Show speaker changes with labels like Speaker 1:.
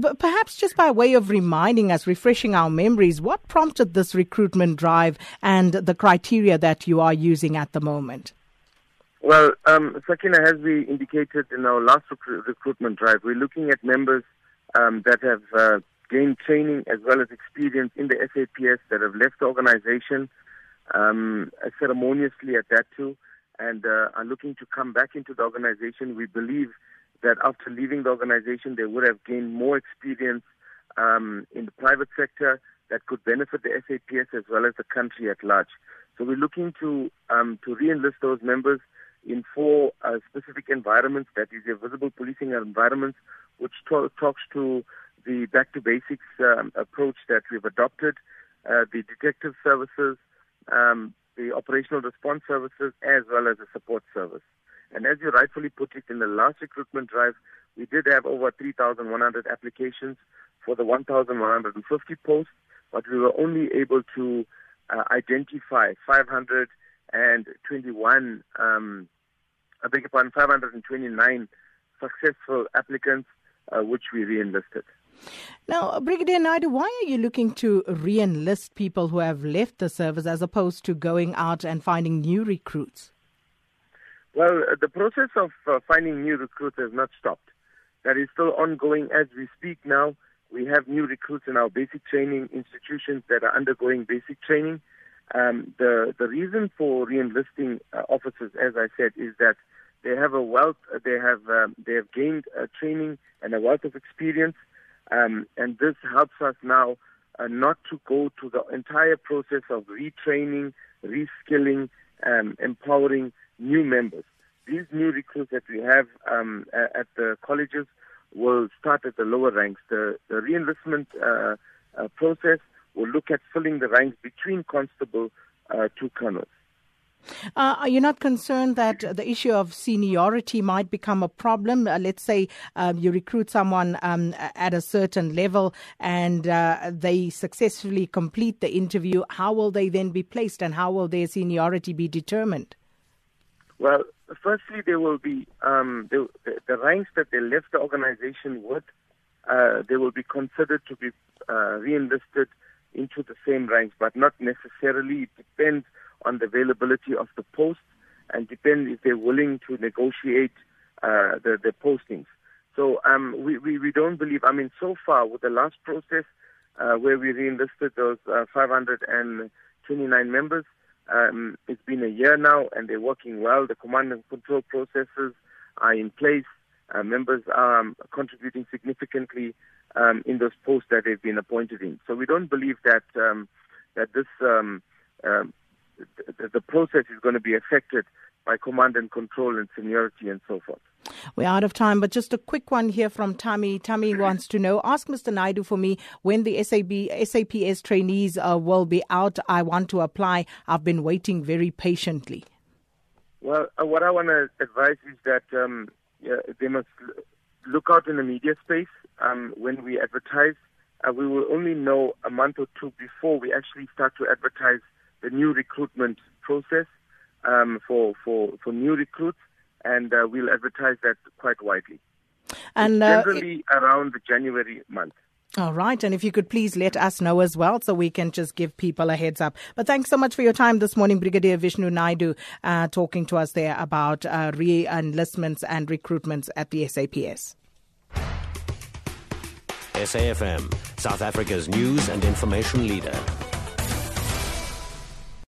Speaker 1: But perhaps just by way of reminding us, refreshing our memories, what prompted this recruitment drive and the criteria that you are using at the moment?
Speaker 2: Well, um, Sakina, as we indicated in our last rec- recruitment drive, we're looking at members um, that have uh, gained training as well as experience in the SAPS that have left the organization um, ceremoniously at that too, and uh, are looking to come back into the organization. We believe that after leaving the organization, they would have gained more experience um, in the private sector that could benefit the SAPS as well as the country at large. So we're looking to um, to re-enlist those members in four uh, specific environments. That is, your visible policing environments, which to- talks to the back to basics um, approach that we've adopted, uh, the detective services, um, the operational response services, as well as the support service. And as you rightfully put it, in the last recruitment drive, we did have over 3,100 applications for the 1,150 posts, but we were only able to uh, identify 521, um, I beg your pardon, 529 successful applicants, uh, which we re-enlisted.
Speaker 1: Now, Brigadier Naidu, why are you looking to re enlist people who have left the service as opposed to going out and finding new recruits?
Speaker 2: Well, uh, the process of uh, finding new recruits has not stopped. That is still ongoing as we speak now. We have new recruits in our basic training institutions that are undergoing basic training. Um, the the reason for re-enlisting uh, officers, as I said, is that they have a wealth, they have um, they have gained uh, training and a wealth of experience um, and this helps us now uh, not to go to the entire process of retraining, reskilling, um, empowering new members. These new recruits that we have um, at the colleges will start at the lower ranks. The, the reenlistment uh, uh, process will look at filling the ranks between constable uh, to colonels.
Speaker 1: Uh, are you not concerned that the issue of seniority might become a problem? Uh, let's say um, you recruit someone um, at a certain level and uh, they successfully complete the interview. How will they then be placed and how will their seniority be determined?
Speaker 2: Well, firstly, there will be um, the, the, ranks that they left the organization with. Uh, they will be considered to be uh, re-enlisted into the same ranks, but not necessarily. It depends on the availability of the posts and depend if they're willing to negotiate uh, the, the postings. So um, we, we, we don't believe, I mean, so far with the last process uh, where we reenlisted those uh, 529 members, um, it's been a year now and they're working well. The command and control processes are in place. Uh, members are um, contributing significantly um, in those posts that they've been appointed in. So we don't believe that um, that this um, um, the, the process is going to be affected by command and control and seniority and so forth.
Speaker 1: We're out of time, but just a quick one here from Tammy. Tammy wants to know ask Mr. Naidu for me when the SAB, SAPS trainees uh, will be out. I want to apply. I've been waiting very patiently.
Speaker 2: Well, uh, what I want to advise is that um, yeah, they must look out in the media space um, when we advertise. Uh, we will only know a month or two before we actually start to advertise the new recruitment process um, for, for, for new recruits, and uh, we'll advertise that quite widely. And uh, generally around the January month.
Speaker 1: All right. And if you could please let us know as well so we can just give people a heads up. But thanks so much for your time this morning, Brigadier Vishnu Naidu, uh, talking to us there about uh, re enlistments and recruitments at the SAPS.
Speaker 3: SAFM, South Africa's news and information leader.